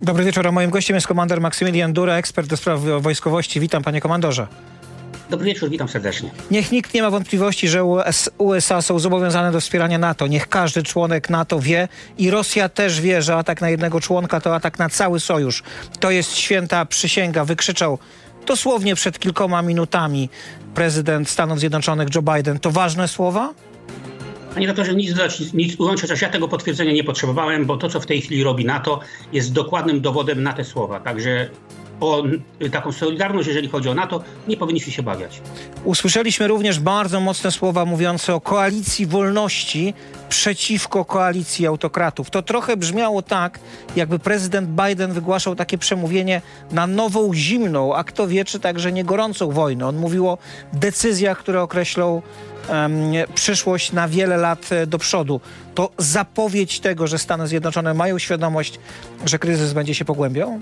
Dobry wieczór, a moim gościem jest komander Maksymilian Dura, ekspert do spraw wojskowości. Witam panie komandorze. Dobry wieczór, witam serdecznie. Niech nikt nie ma wątpliwości, że USA są zobowiązane do wspierania NATO. Niech każdy członek NATO wie i Rosja też wie, że atak na jednego członka to atak na cały sojusz. To jest święta przysięga, wykrzyczał dosłownie przed kilkoma minutami prezydent Stanów Zjednoczonych Joe Biden. To ważne słowa? Panie doktorze, nic dodać, nic ująć, chociaż ja tego potwierdzenia nie potrzebowałem, bo to, co w tej chwili robi NATO, jest dokładnym dowodem na te słowa. Także o taką solidarność, jeżeli chodzi o NATO, nie powinniśmy się bawiać. Usłyszeliśmy również bardzo mocne słowa mówiące o koalicji wolności przeciwko koalicji autokratów. To trochę brzmiało tak, jakby prezydent Biden wygłaszał takie przemówienie na nową, zimną, a kto wie, czy także nie gorącą wojnę. On mówił o decyzjach, które określą um, przyszłość na wiele lat e, do przodu. To zapowiedź tego, że Stany Zjednoczone mają świadomość, że kryzys będzie się pogłębiał?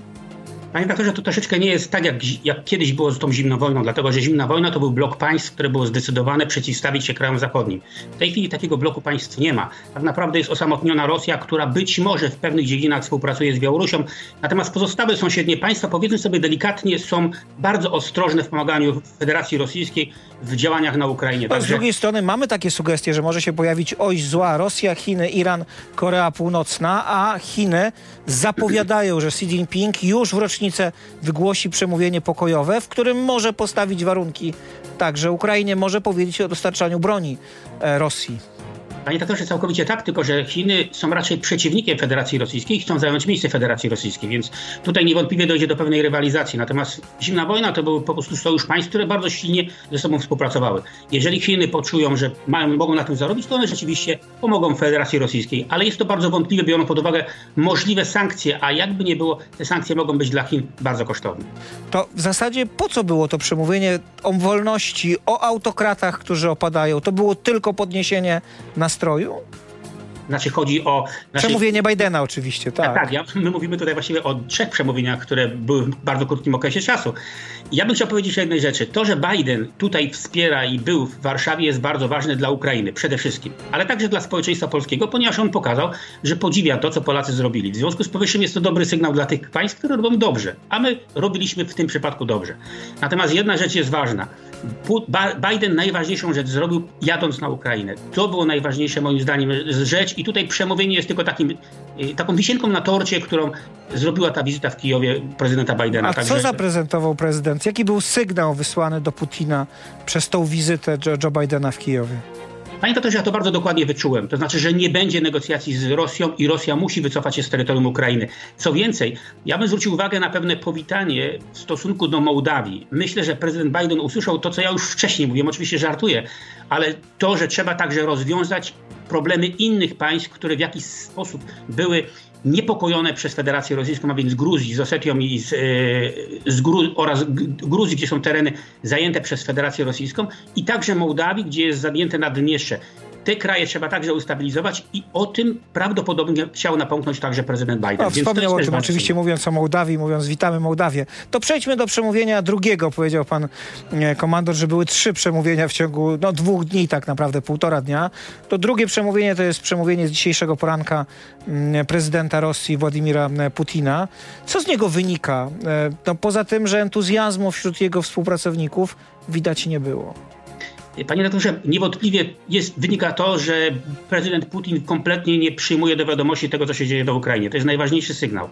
Panie doktorze, to troszeczkę nie jest tak, jak, jak kiedyś było z tą zimną wojną, dlatego że zimna wojna to był blok państw, które było zdecydowane przeciwstawić się krajom zachodnim. W tej chwili takiego bloku państw nie ma. Tak naprawdę jest osamotniona Rosja, która być może w pewnych dziedzinach współpracuje z Białorusią, natomiast pozostałe sąsiednie państwa, powiedzmy sobie delikatnie, są bardzo ostrożne w pomaganiu Federacji Rosyjskiej w działaniach na Ukrainie. Także... Z drugiej strony mamy takie sugestie, że może się pojawić oś zła Rosja, Chiny, Iran, Korea Północna, a Chiny zapowiadają, że Xi Jinping już w rocznicę rocznicę wygłosi przemówienie pokojowe, w którym może postawić warunki także Ukrainie, może powiedzieć o dostarczaniu broni e, Rosji. Panie doktorze, całkowicie tak, tylko że Chiny są raczej przeciwnikiem Federacji Rosyjskiej i chcą zająć miejsce Federacji Rosyjskiej, więc tutaj niewątpliwie dojdzie do pewnej rywalizacji. Natomiast zimna wojna to był po prostu sojusz państw, które bardzo silnie ze sobą współpracowały. Jeżeli Chiny poczują, że mają, mogą na tym zarobić, to one rzeczywiście pomogą Federacji Rosyjskiej, ale jest to bardzo wątpliwe, biorąc pod uwagę możliwe sankcje, a jakby nie było, te sankcje mogą być dla Chin bardzo kosztowne. To w zasadzie po co było to przemówienie o wolności, o autokratach, którzy opadają? To było tylko podniesienie na nastroju? Znaczy chodzi o... Znaczy, Przemówienie Bidena oczywiście, tak. Tak, tak ja, my mówimy tutaj właściwie o trzech przemówieniach, które były w bardzo krótkim okresie czasu. Ja bym chciał powiedzieć o jednej rzeczy. To, że Biden tutaj wspiera i był w Warszawie jest bardzo ważne dla Ukrainy przede wszystkim, ale także dla społeczeństwa polskiego, ponieważ on pokazał, że podziwia to, co Polacy zrobili. W związku z powyższym jest to dobry sygnał dla tych państw, które robią dobrze, a my robiliśmy w tym przypadku dobrze. Natomiast jedna rzecz jest ważna. Biden najważniejszą rzecz zrobił jadąc na Ukrainę. To było najważniejsze moim zdaniem rzecz i tutaj przemówienie jest tylko takim, y, taką wisienką na torcie, którą zrobiła ta wizyta w Kijowie prezydenta Bidena. A Także... co zaprezentował prezydent? Jaki był sygnał wysłany do Putina przez tą wizytę Joe, Joe Bidena w Kijowie? Panie że ja to bardzo dokładnie wyczułem. To znaczy, że nie będzie negocjacji z Rosją i Rosja musi wycofać się z terytorium Ukrainy. Co więcej, ja bym zwrócił uwagę na pewne powitanie w stosunku do Mołdawii. Myślę, że prezydent Biden usłyszał to, co ja już wcześniej mówiłem, oczywiście żartuję, ale to, że trzeba także rozwiązać problemy innych państw, które w jakiś sposób były niepokojone przez Federację Rosyjską, a więc Gruzji, z Osetią i z, e, z Gru oraz Gruzji, gdzie są tereny zajęte przez Federację Rosyjską i także Mołdawii, gdzie jest zajęte Naddniestrze te kraje trzeba także ustabilizować i o tym prawdopodobnie chciał napomknąć także prezydent Biden. No, wspomniał o tym oczywiście mówiąc o Mołdawii, mówiąc witamy Mołdawię. To przejdźmy do przemówienia drugiego, powiedział pan e, komandor, że były trzy przemówienia w ciągu no, dwóch dni, tak naprawdę półtora dnia. To drugie przemówienie to jest przemówienie z dzisiejszego poranka mm, prezydenta Rosji Władimira e, Putina. Co z niego wynika? E, no, poza tym, że entuzjazmu wśród jego współpracowników widać nie było. Panie doktorze, niewątpliwie jest, wynika to, że prezydent Putin kompletnie nie przyjmuje do wiadomości tego, co się dzieje na Ukrainie. To jest najważniejszy sygnał.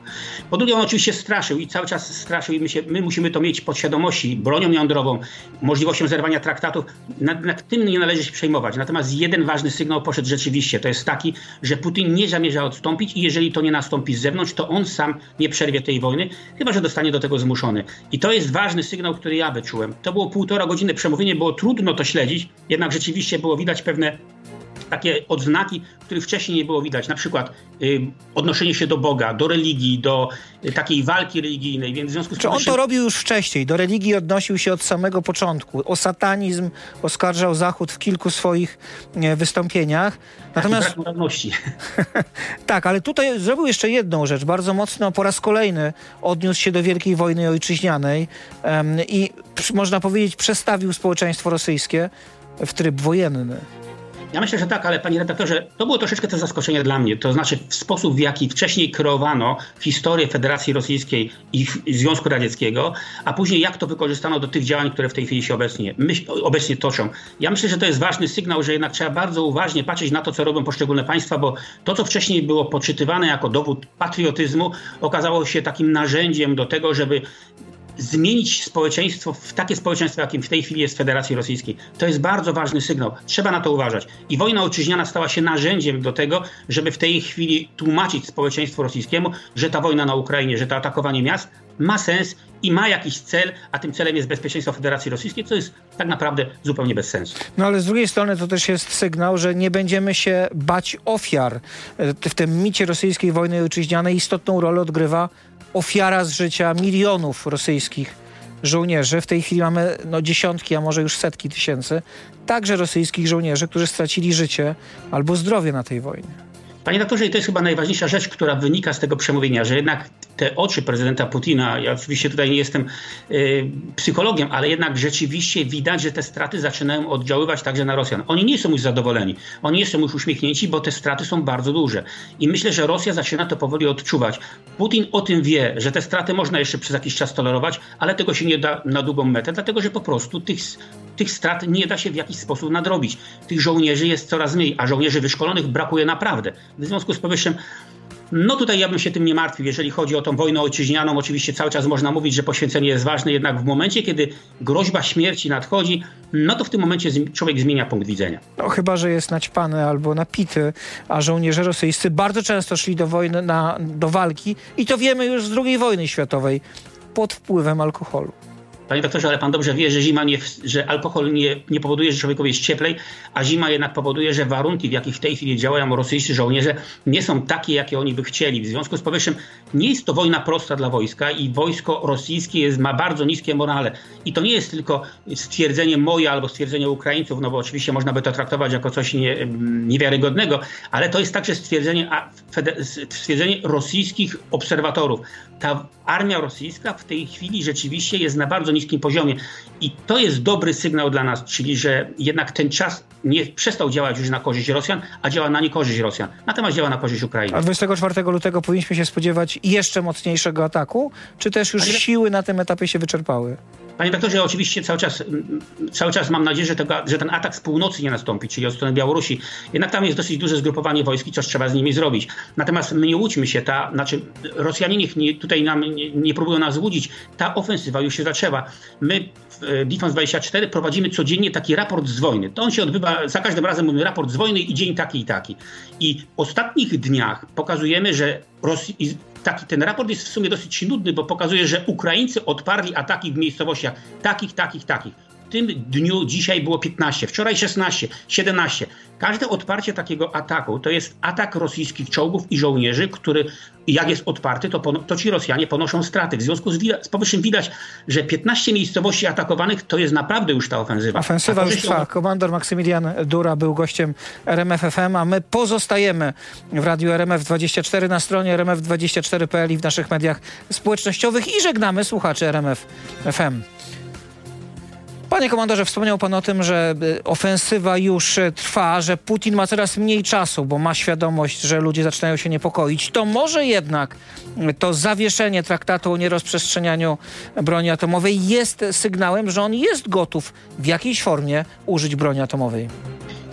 Po drugie, on oczywiście straszył i cały czas straszył i my, się, my musimy to mieć pod świadomości bronią jądrową, możliwością zerwania traktatów. Nad, nad, tym nie należy się przejmować. Natomiast jeden ważny sygnał poszedł rzeczywiście. To jest taki, że Putin nie zamierza odstąpić i jeżeli to nie nastąpi z zewnątrz, to on sam nie przerwie tej wojny, chyba że dostanie do tego zmuszony. I to jest ważny sygnał, który ja wyczułem. To było półtora godziny przemówienie, było trudno to śledzić śledzić, jednak rzeczywiście było widać pewne takie odznaki, których wcześniej nie było widać. Na przykład y, odnoszenie się do Boga, do religii, do y, takiej walki religijnej. Więc w związku z Czy on to robił już wcześniej? Do religii odnosił się od samego początku. O satanizm oskarżał Zachód w kilku swoich e, wystąpieniach. Natomiast tak, ale tutaj zrobił jeszcze jedną rzecz. Bardzo mocno po raz kolejny odniósł się do Wielkiej Wojny Ojczyźnianej um, i można powiedzieć przestawił społeczeństwo rosyjskie w tryb wojenny. Ja myślę, że tak, ale panie redaktorze, to było troszeczkę to zaskoczenie dla mnie. To znaczy w sposób, w jaki wcześniej kreowano historię Federacji Rosyjskiej i Związku Radzieckiego, a później jak to wykorzystano do tych działań, które w tej chwili się obecnie, myśl, obecnie toczą. Ja myślę, że to jest ważny sygnał, że jednak trzeba bardzo uważnie patrzeć na to, co robią poszczególne państwa, bo to, co wcześniej było poczytywane jako dowód patriotyzmu, okazało się takim narzędziem do tego, żeby zmienić społeczeństwo w takie społeczeństwo, jakim w tej chwili jest w Federacji Rosyjskiej. To jest bardzo ważny sygnał. Trzeba na to uważać. I wojna ojczyźniana stała się narzędziem do tego, żeby w tej chwili tłumaczyć społeczeństwu rosyjskiemu, że ta wojna na Ukrainie, że to atakowanie miast ma sens i ma jakiś cel, a tym celem jest bezpieczeństwo Federacji Rosyjskiej, co jest tak naprawdę zupełnie bez sensu. No ale z drugiej strony to też jest sygnał, że nie będziemy się bać ofiar. W tym micie rosyjskiej wojny ojczyźnianej istotną rolę odgrywa ofiara z życia milionów rosyjskich żołnierzy. W tej chwili mamy no, dziesiątki, a może już setki tysięcy, także rosyjskich żołnierzy, którzy stracili życie albo zdrowie na tej wojnie. Panie doktorze, i to jest chyba najważniejsza rzecz, która wynika z tego przemówienia, że jednak te oczy prezydenta Putina, ja oczywiście tutaj nie jestem y, psychologiem, ale jednak rzeczywiście widać, że te straty zaczynają oddziaływać także na Rosjan. Oni nie są już zadowoleni, oni nie są już uśmiechnięci, bo te straty są bardzo duże. I myślę, że Rosja zaczyna to powoli odczuwać. Putin o tym wie, że te straty można jeszcze przez jakiś czas tolerować, ale tego się nie da na długą metę, dlatego że po prostu tych, tych strat nie da się w jakiś sposób nadrobić. Tych żołnierzy jest coraz mniej, a żołnierzy wyszkolonych brakuje naprawdę. W związku z powyższym no tutaj ja bym się tym nie martwił. Jeżeli chodzi o tą wojnę ojczyźnianą, oczywiście cały czas można mówić, że poświęcenie jest ważne, jednak w momencie, kiedy groźba śmierci nadchodzi, no to w tym momencie człowiek zmienia punkt widzenia. No chyba, że jest naćpany albo napity, a żołnierze rosyjscy bardzo często szli do wojny, na, do walki i to wiemy już z II wojny światowej pod wpływem alkoholu. Panie doktorze, ale pan dobrze wie, że zima nie, że alkohol nie, nie powoduje, że człowiekowi jest cieplej, a zima jednak powoduje, że warunki, w jakich w tej chwili działają rosyjscy żołnierze, nie są takie, jakie oni by chcieli. W związku z powyższym nie jest to wojna prosta dla wojska i wojsko rosyjskie jest, ma bardzo niskie morale. I to nie jest tylko stwierdzenie moje albo stwierdzenie Ukraińców, no bo oczywiście można by to traktować jako coś nie, niewiarygodnego, ale to jest także stwierdzenie, stwierdzenie rosyjskich obserwatorów. Ta armia rosyjska w tej chwili rzeczywiście jest na bardzo niskim niskim poziomie. I to jest dobry sygnał dla nas, czyli że jednak ten czas nie przestał działać już na korzyść Rosjan, a działa na niekorzyść Rosjan. Natomiast działa na korzyść Ukrainy. A 24 lutego powinniśmy się spodziewać jeszcze mocniejszego ataku, czy też już siły na tym etapie się wyczerpały? Panie doktorze, oczywiście cały czas, cały czas mam nadzieję, że, tego, że, ten atak z północy nie nastąpi, czyli od strony Białorusi. Jednak tam jest dosyć duże zgrupowanie wojsk i coś trzeba z nimi zrobić. Natomiast my nie łudźmy się, ta, znaczy Rosjanie niech nie, tutaj nam nie, nie próbują nas złudzić, ta ofensywa już się zaczęła. My w Defense 24 prowadzimy codziennie taki raport z wojny. To on się odbywa, za każdym razem mówimy raport z wojny i dzień taki i taki. I w ostatnich dniach pokazujemy, że Rosji, taki ten raport jest w sumie dosyć nudny, bo pokazuje, że Ukraińcy odparli ataki w miejscowościach takich, takich, takich tym dniu dzisiaj było 15, wczoraj 16, 17. Każde odparcie takiego ataku to jest atak rosyjskich czołgów i żołnierzy, który jak jest odparty, to, to ci Rosjanie ponoszą straty. W związku z, z powyższym widać, że 15 miejscowości atakowanych to jest naprawdę już ta ofensywa. Ofensywa już trwa. Komandor Maksymilian Dura był gościem RMF FM, a my pozostajemy w radiu RMF24 na stronie rmf24.pl i w naszych mediach społecznościowych i żegnamy słuchaczy RMF FM. Panie komandorze, wspomniał pan o tym, że y, ofensywa już y, trwa, że Putin ma coraz mniej czasu, bo ma świadomość, że ludzie zaczynają się niepokoić. To może jednak y, to zawieszenie traktatu o nierozprzestrzenianiu broni atomowej jest sygnałem, że on jest gotów w jakiejś formie użyć broni atomowej.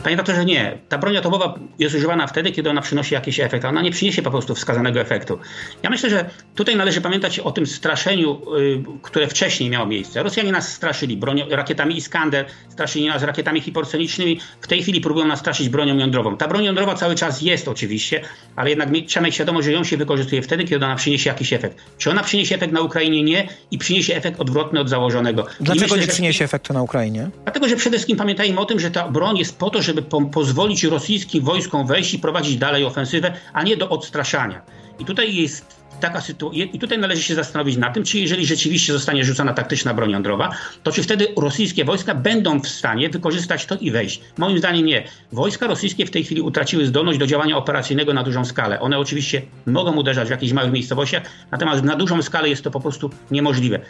Panie doktorze, nie. Ta broń atomowa jest używana wtedy, kiedy ona przynosi jakiś efekt, a ona nie przyniesie po prostu wskazanego efektu. Ja myślę, że tutaj należy pamiętać o tym straszeniu, y, które wcześniej miało miejsce. Rosjanie nas straszyli bronią, rakietami Iskander, straszyli nas rakietami hipersonicznymi. W tej chwili próbują nas straszyć bronią jądrową. Ta broń jądrowa cały czas jest oczywiście, ale jednak trzeba mieć świadomość, że ją się wykorzystuje wtedy, kiedy ona przyniesie jakiś efekt. Czy ona przyniesie efekt na Ukrainie? Nie. I przyniesie efekt odwrotny od założonego. Dlaczego myślę, nie przyniesie efektu na Ukrainie? Dlatego, że przede wszystkim pamiętajmy o tym, że ta broń jest po to, żeby po pozwolić rosyjskim wojskom wejść i prowadzić dalej ofensywę, a nie do odstraszania. I tutaj jest taka sytuacja, i tutaj należy się zastanowić nad tym, czy jeżeli rzeczywiście zostanie rzucona taktyczna broń jądrowa, to czy wtedy rosyjskie wojska będą w stanie wykorzystać to i wejść? Moim zdaniem nie. Wojska rosyjskie w tej chwili utraciły zdolność do działania operacyjnego na dużą skalę. One oczywiście mogą uderzać w jakichś małych miejscowościach, natomiast na dużą skalę jest to po prostu niemożliwe.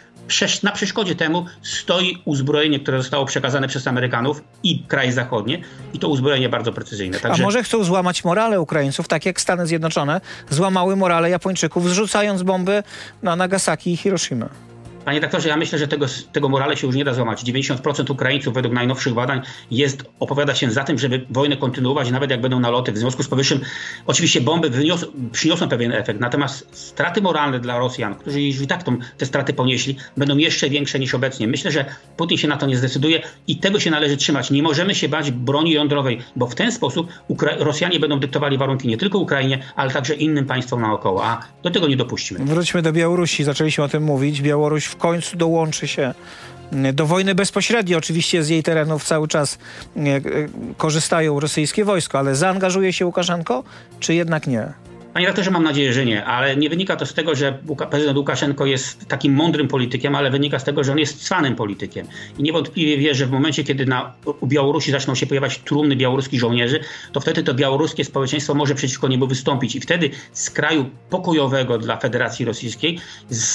Na przeszkodzie temu stoi uzbrojenie, które zostało przekazane przez Amerykanów i kraje zachodnie i to uzbrojenie bardzo precyzyjne. Także... A może chcą złamać morale Ukraińców, tak jak Stany Zjednoczone złamały morale Japończyków, zrzucając bomby na Nagasaki i Hiroshima? Panie doktorze, ja myślę, że tego, tego morale się już nie da złamać. 90% Ukraińców według najnowszych badań jest, opowiada się za tym, żeby wojnę kontynuować, nawet jak będą naloty. W związku z powyższym oczywiście bomby wynios, przyniosą pewien efekt, natomiast straty moralne dla Rosjan, którzy już i tak tą, te straty ponieśli, będą jeszcze większe niż obecnie. Myślę, że Putin się na to nie zdecyduje i tego się należy trzymać. Nie możemy się bać broni jądrowej, bo w ten sposób Ukra Rosjanie będą dyktowali warunki nie tylko Ukrainie, ale także innym państwom naokoło, a do tego nie dopuścimy. Wróćmy do Białorusi. Zaczęliśmy o tym mówić. Białoruś w końcu dołączy się mm, do wojny bezpośrednio. Oczywiście z jej terenów cały czas e, e, korzystają rosyjskie wojsko, ale zaangażuje się Łukaszenko, czy jednak nie? Panie redaktorze, mam nadzieję, że nie, ale nie wynika to z tego, że prezydent Łukaszenko jest takim mądrym politykiem, ale wynika z tego, że on jest cwanym politykiem. I niewątpliwie wie, że w momencie, kiedy na, Białorusi zaczną się pojawiać trumny białoruskich żołnierzy, to wtedy to białoruskie społeczeństwo może przeciwko niemu wystąpić. I wtedy z kraju pokojowego dla Federacji Rosyjskiej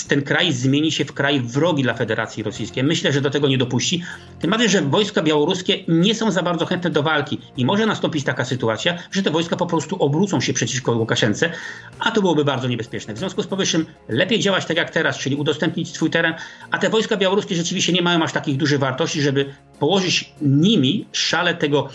ten kraj zmieni się w kraj wrogi dla Federacji Rosyjskiej. Myślę, że do tego nie dopuści. Tym bardziej, że wojska białoruskie nie są za bardzo chętne do walki i może nastąpić taka sytuacja, że te wojska po prostu obrócą się przeciwko Łukaszence a to byłoby bardzo niebezpieczne. W związku z powyższym lepiej działać tak jak teraz, czyli udostępnić swój teren, a te wojska białoruskie rzeczywiście nie mają aż takich dużych wartości, żeby położyć nimi szale tego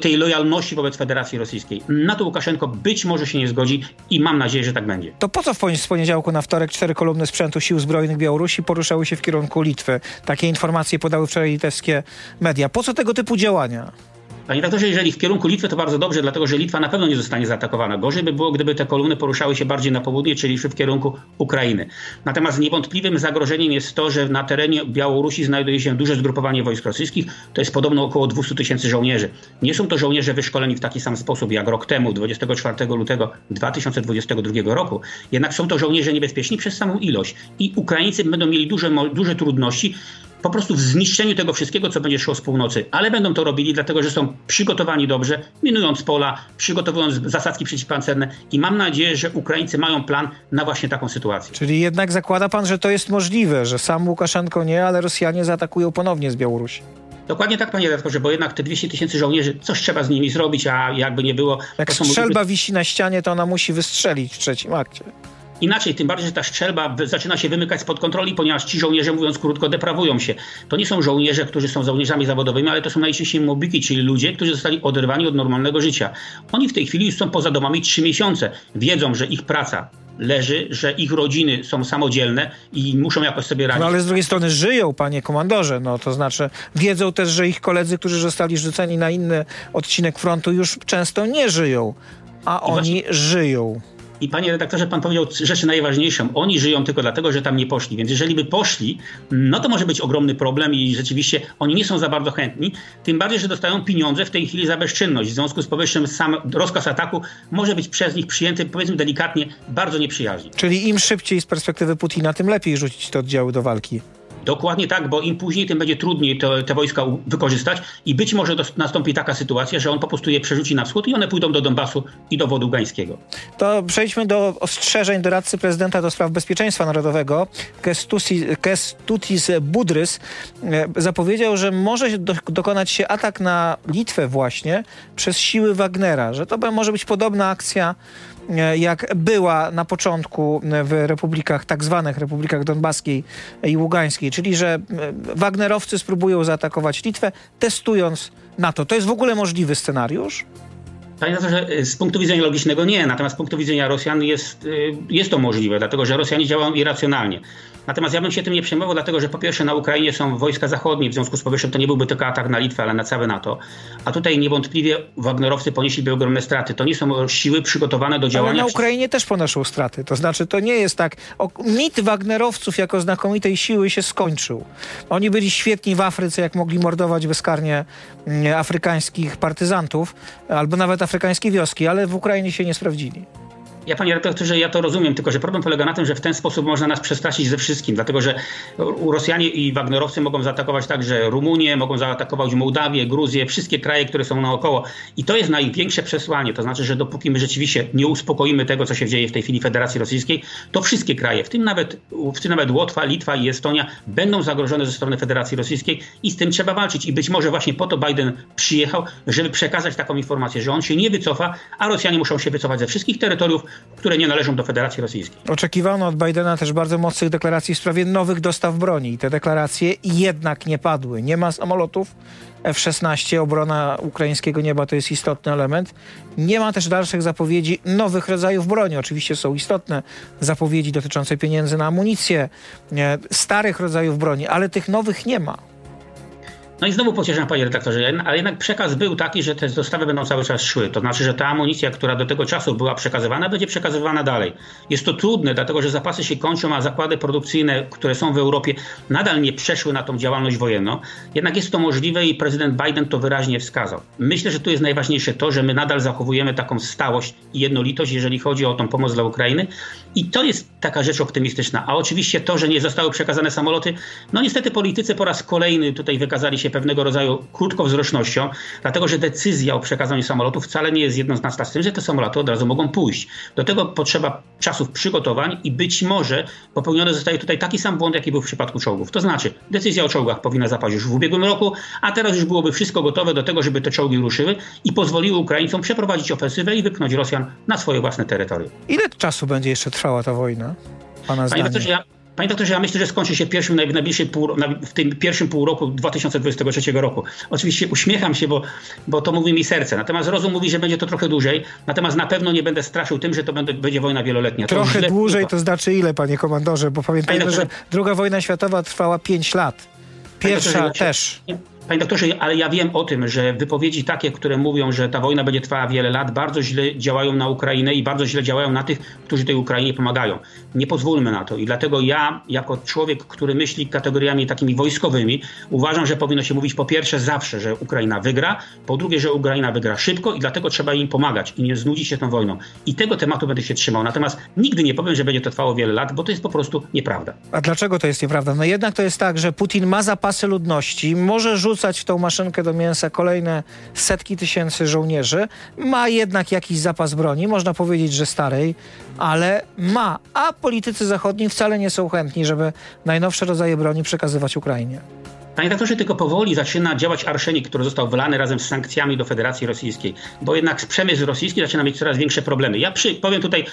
tej lojalności wobec Federacji Rosyjskiej. Na to Łukaszenko być może się nie zgodzi i mam nadzieję, że tak będzie. To po co w poniedziałku na wtorek cztery kolumny sprzętu sił zbrojnych Białorusi poruszały się w kierunku Litwy? Takie informacje podały wczoraj litewskie media. Po co tego typu działania? Panie redaktorze, jeżeli w kierunku Litwy, to bardzo dobrze, dlatego że Litwa na pewno nie zostanie zaatakowana. Gorzej by było, gdyby te kolumny poruszały się bardziej na południe, czyli w kierunku Ukrainy. Natomiast niewątpliwym zagrożeniem jest to, że na terenie Białorusi znajduje się duże zgrupowanie wojsk rosyjskich. To jest podobno około 200 tysięcy żołnierzy. Nie są to żołnierze wyszkoleni w taki sam sposób jak rok temu, 24 lutego 2022 roku. Jednak są to żołnierze niebezpieczni przez samą ilość. I Ukraińcy będą mieli duże, duże trudności po prostu w zniszczeniu tego wszystkiego, co będzie szło z północy. Ale będą to robili, dlatego że są przygotowani dobrze, minując pola, przygotowując zasadzki przeciwpancerne i mam nadzieję, że Ukraińcy mają plan na właśnie taką sytuację. Czyli jednak zakłada pan, że to jest możliwe, że sam Łukaszenko nie, ale Rosjanie zaatakują ponownie z Białorusi. Dokładnie tak, panie redaktorze, bo jednak te 200 tysięcy żołnierzy, coś trzeba z nimi zrobić, a jakby nie było... Jak strzelba wisi na ścianie, to ona musi wystrzelić w trzecim akcie. Inaczej, tym bardziej, że ta strzelba zaczyna się wymykać spod kontroli, ponieważ ci żołnierze, mówiąc krótko, deprawują się. To nie są żołnierze, którzy są żołnierzami zawodowymi, ale to są najczęściej mobiki, czyli ludzie, którzy zostali oderwani od normalnego życia. Oni w tej chwili już są poza domami trzy miesiące. Wiedzą, że ich praca leży, że ich rodziny są samodzielne i muszą jakoś sobie radzić. No ale z drugiej strony żyją, panie komandorze, no to znaczy wiedzą też, że ich koledzy, którzy zostali rzuceni na inny odcinek frontu już często nie żyją, a I oni właśnie... żyją. I panie redaktorze, pan powiedział rzeczy najważniejszą. Oni żyją tylko dlatego, że tam nie poszli. Więc jeżeli by poszli, no to może być ogromny problem i rzeczywiście oni nie są za bardzo chętni. Tym bardziej, że dostają pieniądze w tej chwili za bezczynność. W związku z powyższym sam rozkaz ataku może być przez nich przyjęty, powiedzmy delikatnie, bardzo nieprzyjaźnie. Czyli im szybciej z perspektywy Putina, tym lepiej rzucić te oddziały do walki. Dokładnie tak, bo im później, tym będzie trudniej te, te wojska wykorzystać i być może nastąpi taka sytuacja, że on po prostu je przerzuci na wschód i one pójdą do Donbasu i do wodu gańskiego. To przejdźmy do ostrzeżeń doradcy prezydenta do spraw bezpieczeństwa narodowego. Kestutis Budrys e, zapowiedział, że może do, dokonać się atak na Litwę właśnie przez siły Wagnera, że to może być podobna akcja jak była na początku w republikach, tak zwanych republikach donbaskiej i ługańskiej, czyli że e, Wagnerowcy spróbują zaatakować Litwę, testując NATO. To jest w ogóle możliwy scenariusz? Panie że e, z punktu widzenia logicznego nie, natomiast z punktu widzenia Rosjan jest, jest to możliwe, dlatego że Rosjanie działają irracjonalnie. Natomiast ja bym się tym nie przejmował, dlatego że po pierwsze na Ukrainie są wojska zachodnie, w związku z powyższym to nie byłby tylko atak na Litwę, ale na całe NATO. A tutaj niewątpliwie Wagnerowcy ponieśliby ogromne straty. To nie są siły przygotowane do działania. Ale na Ukrainie też ponoszą straty. To znaczy to nie jest tak. O, mit Wagnerowców jako znakomitej siły się skończył. Oni byli świetni w Afryce, jak mogli mordować bezkarnie mm, afrykańskich partyzantów albo nawet afrykańskie wioski, ale w Ukrainie się nie sprawdzili. Ja panie redaktorze, ja to rozumiem, tylko że problem polega na tym, że w ten sposób można nas przestraszyć ze wszystkim, dlatego że Rosjanie i Wagnerowcy mogą zaatakować także Rumunię, mogą zaatakować Mołdawię, Gruzję, wszystkie kraje, które są naokoło. I to jest największe przesłanie. To znaczy, że dopóki my rzeczywiście nie uspokoimy tego, co się dzieje w tej chwili w Federacji Rosyjskiej, to wszystkie kraje, w tym nawet, w tym nawet Łotwa, Litwa i Estonia, będą zagrożone ze strony Federacji Rosyjskiej i z tym trzeba walczyć. I być może właśnie po to Biden przyjechał, żeby przekazać taką informację, że on się nie wycofa, a Rosjanie muszą się wycofać ze wszystkich terytoriów, które nie należą do Federacji Rosyjskiej. Oczekiwano od Bidena też bardzo mocnych deklaracji w sprawie nowych dostaw broni. Te deklaracje jednak nie padły. Nie ma samolotów F-16, obrona ukraińskiego nieba to jest istotny element. Nie ma też dalszych zapowiedzi nowych rodzajów broni. Oczywiście są istotne zapowiedzi dotyczące pieniędzy na amunicję, starych rodzajów broni, ale tych nowych nie ma. No i znowu pocieszam panie redaktorze, ale jednak przekaz był taki, że te dostawy będą cały czas szły. To znaczy, że ta amunicja, która do tego czasu była przekazywana, będzie przekazywana dalej. Jest to trudne, dlatego że zapasy się kończą, a zakłady produkcyjne, które są w Europie, nadal nie przeszły na tą działalność wojenną. Jednak jest to możliwe i prezydent Biden to wyraźnie wskazał. Myślę, że tu jest najważniejsze to, że my nadal zachowujemy taką stałość i jednolitość, jeżeli chodzi o tą pomoc dla Ukrainy. I to jest taka rzecz optymistyczna. A oczywiście to, że nie zostały przekazane samoloty, no niestety politycy po raz kolejny tutaj wykazali się pewnego rodzaju krótkowzrocznością, dlatego że decyzja o przekazaniu samolotów wcale nie jest jednoznaczna z tym, że te samoloty od razu mogą pójść. Do tego potrzeba czasów przygotowań i być może popełniony zostaje tutaj taki sam błąd, jaki był w przypadku czołgów. To znaczy, decyzja o czołgach powinna zapaść już w ubiegłym roku, a teraz już byłoby wszystko gotowe do tego, żeby te czołgi ruszyły i pozwoliły Ukraińcom przeprowadzić ofensywę i wypchnąć Rosjan na swoje własne terytorium. Ile czasu będzie jeszcze trwała ta wojna? Pana Panie ja, Panie doktorze, ja myślę, że skończy się pierwszym, najbliższym pół, w tym pierwszym półroczu 2023 roku. Oczywiście uśmiecham się, bo, bo to mówi mi serce. Natomiast rozum mówi, że będzie to trochę dłużej. Natomiast na pewno nie będę straszył tym, że to będzie, będzie wojna wieloletnia. Trochę dłużej to znaczy ile, panie komandorze? Bo pamiętajmy, że druga wojna światowa trwała 5 lat. Pierwsza też. Panie doktorze, ale ja wiem o tym, że wypowiedzi takie, które mówią, że ta wojna będzie trwała wiele lat, bardzo źle działają na Ukrainę i bardzo źle działają na tych, którzy tej Ukrainie pomagają. Nie pozwólmy na to. I dlatego ja, jako człowiek, który myśli kategoriami takimi wojskowymi, uważam, że powinno się mówić po pierwsze zawsze, że Ukraina wygra, po drugie, że Ukraina wygra szybko i dlatego trzeba im pomagać i nie znudzić się tą wojną. I tego tematu będę się trzymał. Natomiast nigdy nie powiem, że będzie to trwało wiele lat, bo to jest po prostu nieprawda. A dlaczego to jest nieprawda? No jednak to jest tak, że Putin ma zapasy ludności, może rzucać wrzucać w tą maszynkę do mięsa kolejne setki tysięcy żołnierzy. Ma jednak jakiś zapas broni, można powiedzieć, że starej, ale ma. A politycy zachodni wcale nie są chętni, żeby najnowsze rodzaje broni przekazywać Ukrainie. Panie doktorze, tylko powoli zaczyna działać arszenik, który został wylany razem z sankcjami do Federacji Rosyjskiej, bo jednak przemysł rosyjski zaczyna mieć coraz większe problemy. Ja przy, powiem tutaj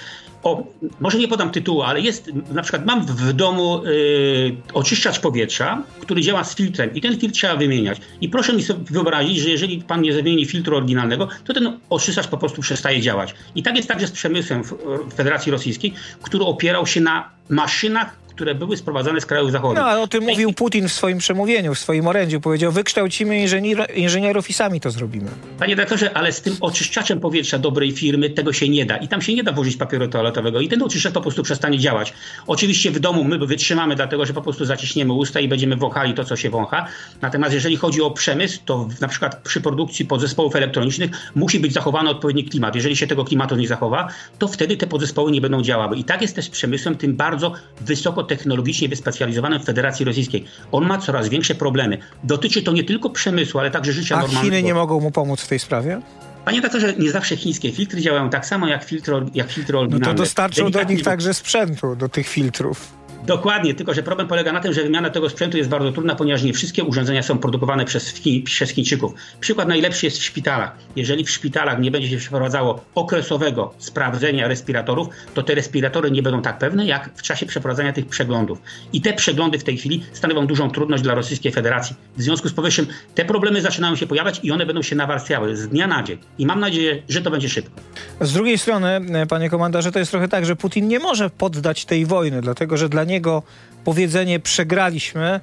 o, może nie podam tytułu, ale jest, na przykład mam w domu y, oczyszczacz powietrza, który działa z filtrem i ten filtr trzeba wymieniać. I proszę mi sobie wyobrazić, że jeżeli pan nie zamieni filtru oryginalnego, to ten oczyszczacz po prostu przestaje działać. I tak jest także z przemysłem w Federacji Rosyjskiej, który opierał się na maszynach, które były sprowadzane z krajów zachodnich. No, o tym mówił Putin w swoim przemówieniu, w swoim orędziu. Powiedział, wykształcimy inżynier, inżynierów i sami to zrobimy. Panie doktorze, ale z tym oczyszczaczem powietrza dobrej firmy tego się nie da. I tam się nie da włożyć papieru toaletowego. I ten oczyszczacz po prostu przestanie działać. Oczywiście w domu my wytrzymamy, dlatego że po prostu zaciśniemy usta i będziemy wąchali to, co się wącha. Natomiast jeżeli chodzi o przemysł, to na przykład przy produkcji podzespołów elektronicznych musi być zachowany odpowiedni klimat. Jeżeli się tego klimatu nie zachowa, to wtedy te podzespoły nie będą działały. I tak jest też z przemysłem, tym bardzo wysoko technologicznie wyspecjalizowanym w Federacji Rosyjskiej. On ma coraz większe problemy. Dotyczy to nie tylko przemysłu, ale także życia A normalnego. A Chiny nie mogą mu pomóc w tej sprawie? Panie doktorze, nie zawsze chińskie filtry działają tak samo jak filtry, jak filtry oryginalne. No to dostarczą do nich także sprzętu, do tych filtrów. Dokładnie, tylko że problem polega na tym, że wymiana tego sprzętu jest bardzo trudna, ponieważ nie wszystkie urządzenia są produkowane przez, przez Chińczyków. Przykład najlepszy jest w szpitalach. Jeżeli w szpitalach nie będzie się przeprowadzało okresowego sprawdzenia respiratorów, to te respiratory nie będą tak pewne, jak w czasie przeprowadzania tych przeglądów. I te przeglądy w tej chwili stanowią dużą trudność dla Rosyjskiej Federacji. W związku z powyższym te problemy zaczynają się pojawiać i one będą się nawarstwiały z dnia na dzień. I mam nadzieję, że to będzie szybko. Z drugiej strony, panie komandorze, to jest trochę tak, że Putin nie może poddać tej wojny, dlatego że dla niego niego powiedzenie przegraliśmy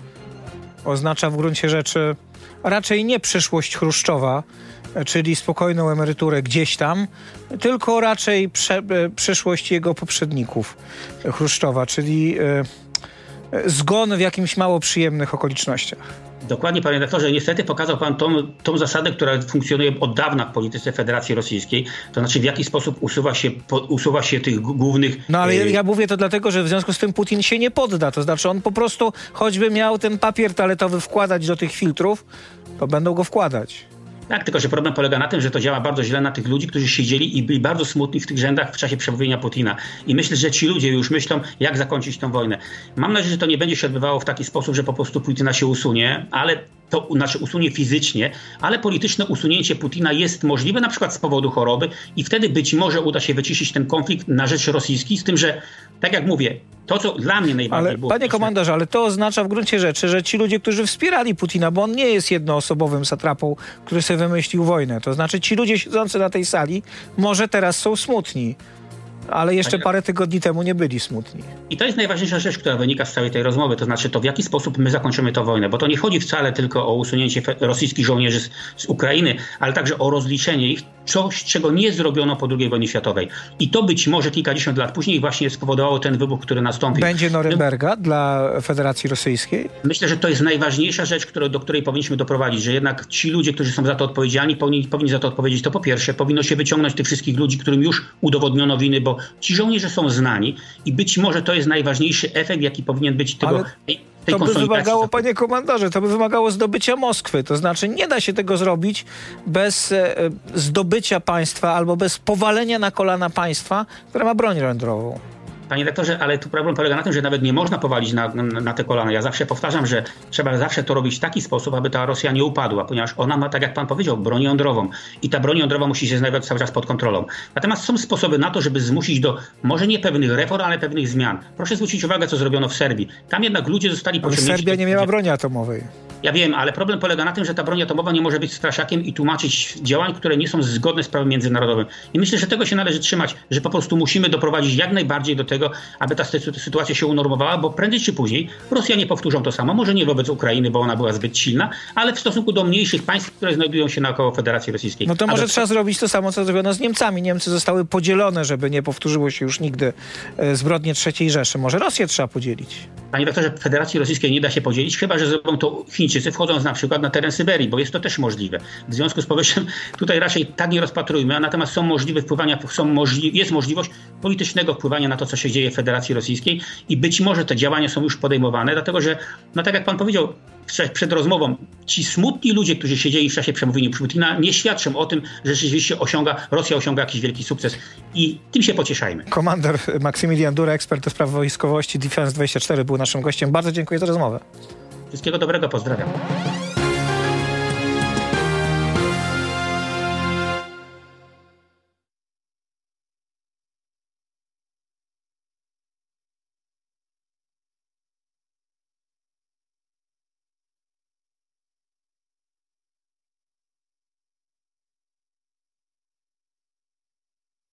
oznacza w gruncie rzeczy raczej nie przyszłość Chruszczowa, czyli spokojną emeryturę gdzieś tam, tylko raczej prze, e, przyszłość jego poprzedników Chruszczowa, czyli e, zgon w jakimś mało przyjemnych okolicznościach. Dokładnie, panie redaktorze. Niestety pokazał pan tą, tą zasadę, która funkcjonuje od dawna w polityce Federacji Rosyjskiej. To znaczy, w jaki sposób usuwa się, po, usuwa się tych głównych... No ale ja, ja mówię to dlatego, że w związku z tym Putin się nie podda. To znaczy, on po prostu, choćby miał ten papier toaletowy wkładać do tych filtrów, to będą go wkładać. Tak, tylko że problem polega na tym, że to działa bardzo źle na tych ludzi, którzy siedzieli i byli bardzo smutni w tych rzędach w czasie przemówienia Putina. I myślę, że ci ludzie już myślą, jak zakończyć tę wojnę. Mam nadzieję, że to nie będzie się odbywało w taki sposób, że po prostu Putina się usunie, ale to znaczy usunie fizycznie, ale polityczne usunięcie Putina jest możliwe na przykład z powodu choroby i wtedy być może uda się wyciszyć ten konflikt na rzecz rosyjski, z tym, że tak jak mówię, to co dla mnie najbardziej ale, było... Panie komandorze, ale to oznacza w gruncie rzeczy, że ci ludzie, którzy wspierali Putina, bo on nie jest jednoosobowym satrapą, który sobie wymyślił wojnę, to znaczy ci ludzie siedzący na tej sali może teraz są smutni ale jeszcze parę tygodni temu nie byli smutni. I to jest najważniejsza rzecz, która wynika z całej tej rozmowy, to znaczy to, w jaki sposób my zakończymy tę wojnę, bo to nie chodzi wcale tylko o usunięcie rosyjskich żołnierzy z, z Ukrainy, ale także o rozliczenie ich, coś, czego nie zrobiono po II wojnie światowej. I to być może kilkadziesiąt lat później właśnie spowodowało ten wybuch, który nastąpił. Będzie Norymberga dla Federacji Rosyjskiej? Myślę, że to jest najważniejsza rzecz, które, do której powinniśmy doprowadzić, że jednak ci ludzie, którzy są za to odpowiedzialni, powinni, powinni za to odpowiedzieć. To po pierwsze, powinno się wyciągnąć tych wszystkich ludzi, którym już udowodniono winy, bo ci żołnierze są znani i być może to jest najważniejszy efekt, jaki powinien być tego. Ale... To by wymagało, panie komandorze, to by wymagało zdobycia Moskwy. To znaczy nie da się tego zrobić bez e, zdobycia państwa albo bez powalenia na kolana państwa, które ma broń jądrową. Panie doktorze, ale tu problem polega na tym, że nawet nie można powalić na, na, na, te kolana. Ja zawsze powtarzam, że trzeba zawsze to robić w taki sposób, aby ta Rosja nie upadła, ponieważ ona ma, tak jak pan powiedział, broń jądrową i ta broń jądrowa musi się znajdować cały czas pod kontrolą. Natomiast są sposoby na to, żeby zmusić do może nie pewnych reform, ale pewnych zmian. Proszę zwrócić uwagę, co zrobiono w Serbii. Tam jednak ludzie zostali pociągnięci... Serbia nie miała broni atomowej. Ja wiem, ale problem polega na tym, że ta broń atomowa nie może być straszakiem i tłumaczyć działań, które nie są zgodne z prawem międzynarodowym. I myślę, że tego się należy trzymać, że po prostu musimy doprowadzić jak najbardziej do tego, aby ta sytuacja się unormowała, bo prędzej czy później Rosjanie powtórzą to samo. Może nie wobec Ukrainy, bo ona była zbyt silna, ale w stosunku do mniejszych państw, które znajdują się naokoło Federacji Rosyjskiej. No to może trzeba zrobić to samo, co zrobiono z Niemcami. Niemcy zostały podzielone, żeby nie powtórzyło się już nigdy e, zbrodnie III Rzeszy. Może Rosję trzeba podzielić. Panie doktorze, Federacji Rosyjskiej nie da się podzielić, chyba że zrobią to Chińczycy, wchodząc na przykład na teren Syberii, bo jest to też możliwe. W związku z powyższym tutaj raczej tak nie rozpatrujmy, a natomiast są możliwe wpływania, są możli jest możliwość politycznego wpływania na to, co się dzieje w Federacji Rosyjskiej i być może te działania są już podejmowane, dlatego że, no tak jak pan powiedział, przed rozmową, ci smutni ludzie, którzy siedzieli w czasie przemówienia Putina, nie świadczą o tym, że rzeczywiście osiąga, Rosja osiąga jakiś wielki sukces i tym się pocieszajmy. Komandor Maksymilian Dura, ekspert do spraw wojskowości Defense 24 był naszym gościem. Bardzo dziękuję za rozmowę. Wszystkiego dobrego, pozdrawiam.